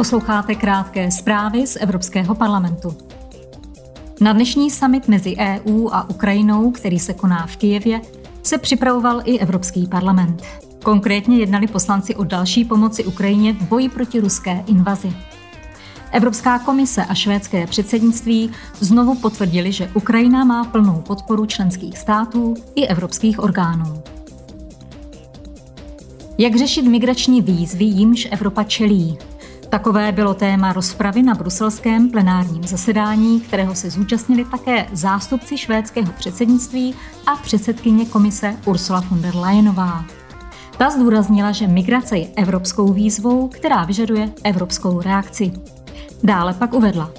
Posloucháte krátké zprávy z Evropského parlamentu. Na dnešní summit mezi EU a Ukrajinou, který se koná v Kijevě, se připravoval i Evropský parlament. Konkrétně jednali poslanci o další pomoci Ukrajině v boji proti ruské invazi. Evropská komise a švédské předsednictví znovu potvrdili, že Ukrajina má plnou podporu členských států i evropských orgánů. Jak řešit migrační výzvy, jimž Evropa čelí? Takové bylo téma rozpravy na bruselském plenárním zasedání, kterého se zúčastnili také zástupci švédského předsednictví a předsedkyně komise Ursula von der Leyenová. Ta zdůraznila, že migrace je evropskou výzvou, která vyžaduje evropskou reakci. Dále pak uvedla.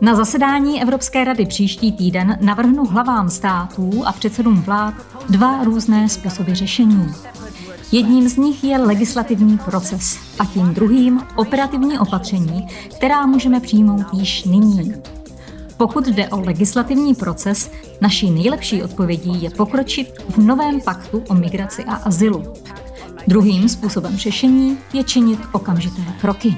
Na zasedání Evropské rady příští týden navrhnu hlavám států a předsedům vlád dva různé způsoby řešení. Jedním z nich je legislativní proces a tím druhým operativní opatření, která můžeme přijmout již nyní. Pokud jde o legislativní proces, naší nejlepší odpovědí je pokročit v novém paktu o migraci a azylu. Druhým způsobem řešení je činit okamžité kroky.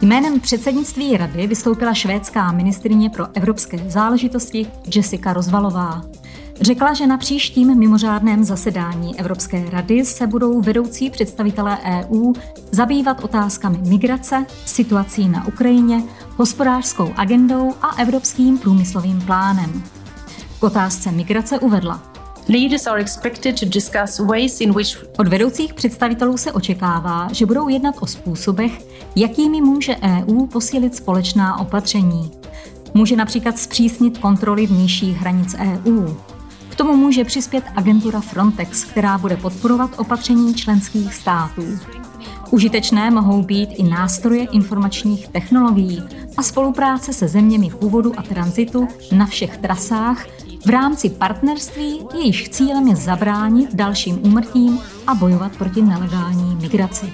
Jménem předsednictví rady vystoupila švédská ministrině pro evropské záležitosti Jessica Rozvalová. Řekla, že na příštím mimořádném zasedání Evropské rady se budou vedoucí představitelé EU zabývat otázkami migrace, situací na Ukrajině, hospodářskou agendou a evropským průmyslovým plánem. K otázce migrace uvedla. Od vedoucích představitelů se očekává, že budou jednat o způsobech, jakými může EU posílit společná opatření. Může například zpřísnit kontroly vnějších hranic EU, k tomu může přispět agentura Frontex, která bude podporovat opatření členských států. Užitečné mohou být i nástroje informačních technologií a spolupráce se zeměmi původu a tranzitu na všech trasách v rámci partnerství, jejíž cílem je zabránit dalším úmrtím a bojovat proti nelegální migraci.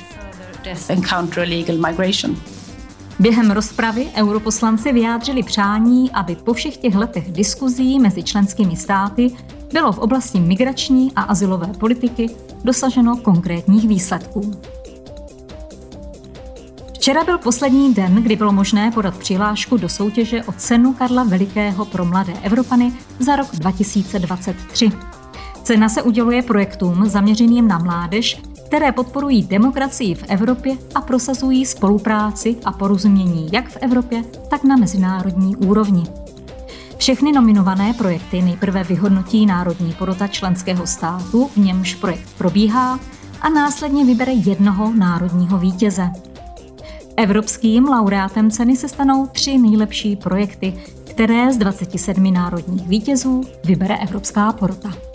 Během rozpravy europoslanci vyjádřili přání, aby po všech těch letech diskuzí mezi členskými státy bylo v oblasti migrační a asilové politiky dosaženo konkrétních výsledků. Včera byl poslední den, kdy bylo možné podat přihlášku do soutěže o cenu Karla Velikého pro mladé Evropany za rok 2023. Cena se uděluje projektům zaměřeným na mládež, které podporují demokracii v Evropě a prosazují spolupráci a porozumění jak v Evropě, tak na mezinárodní úrovni. Všechny nominované projekty nejprve vyhodnotí Národní porota členského státu, v němž projekt probíhá, a následně vybere jednoho národního vítěze. Evropským laureátem ceny se stanou tři nejlepší projekty, které z 27 národních vítězů vybere Evropská porota.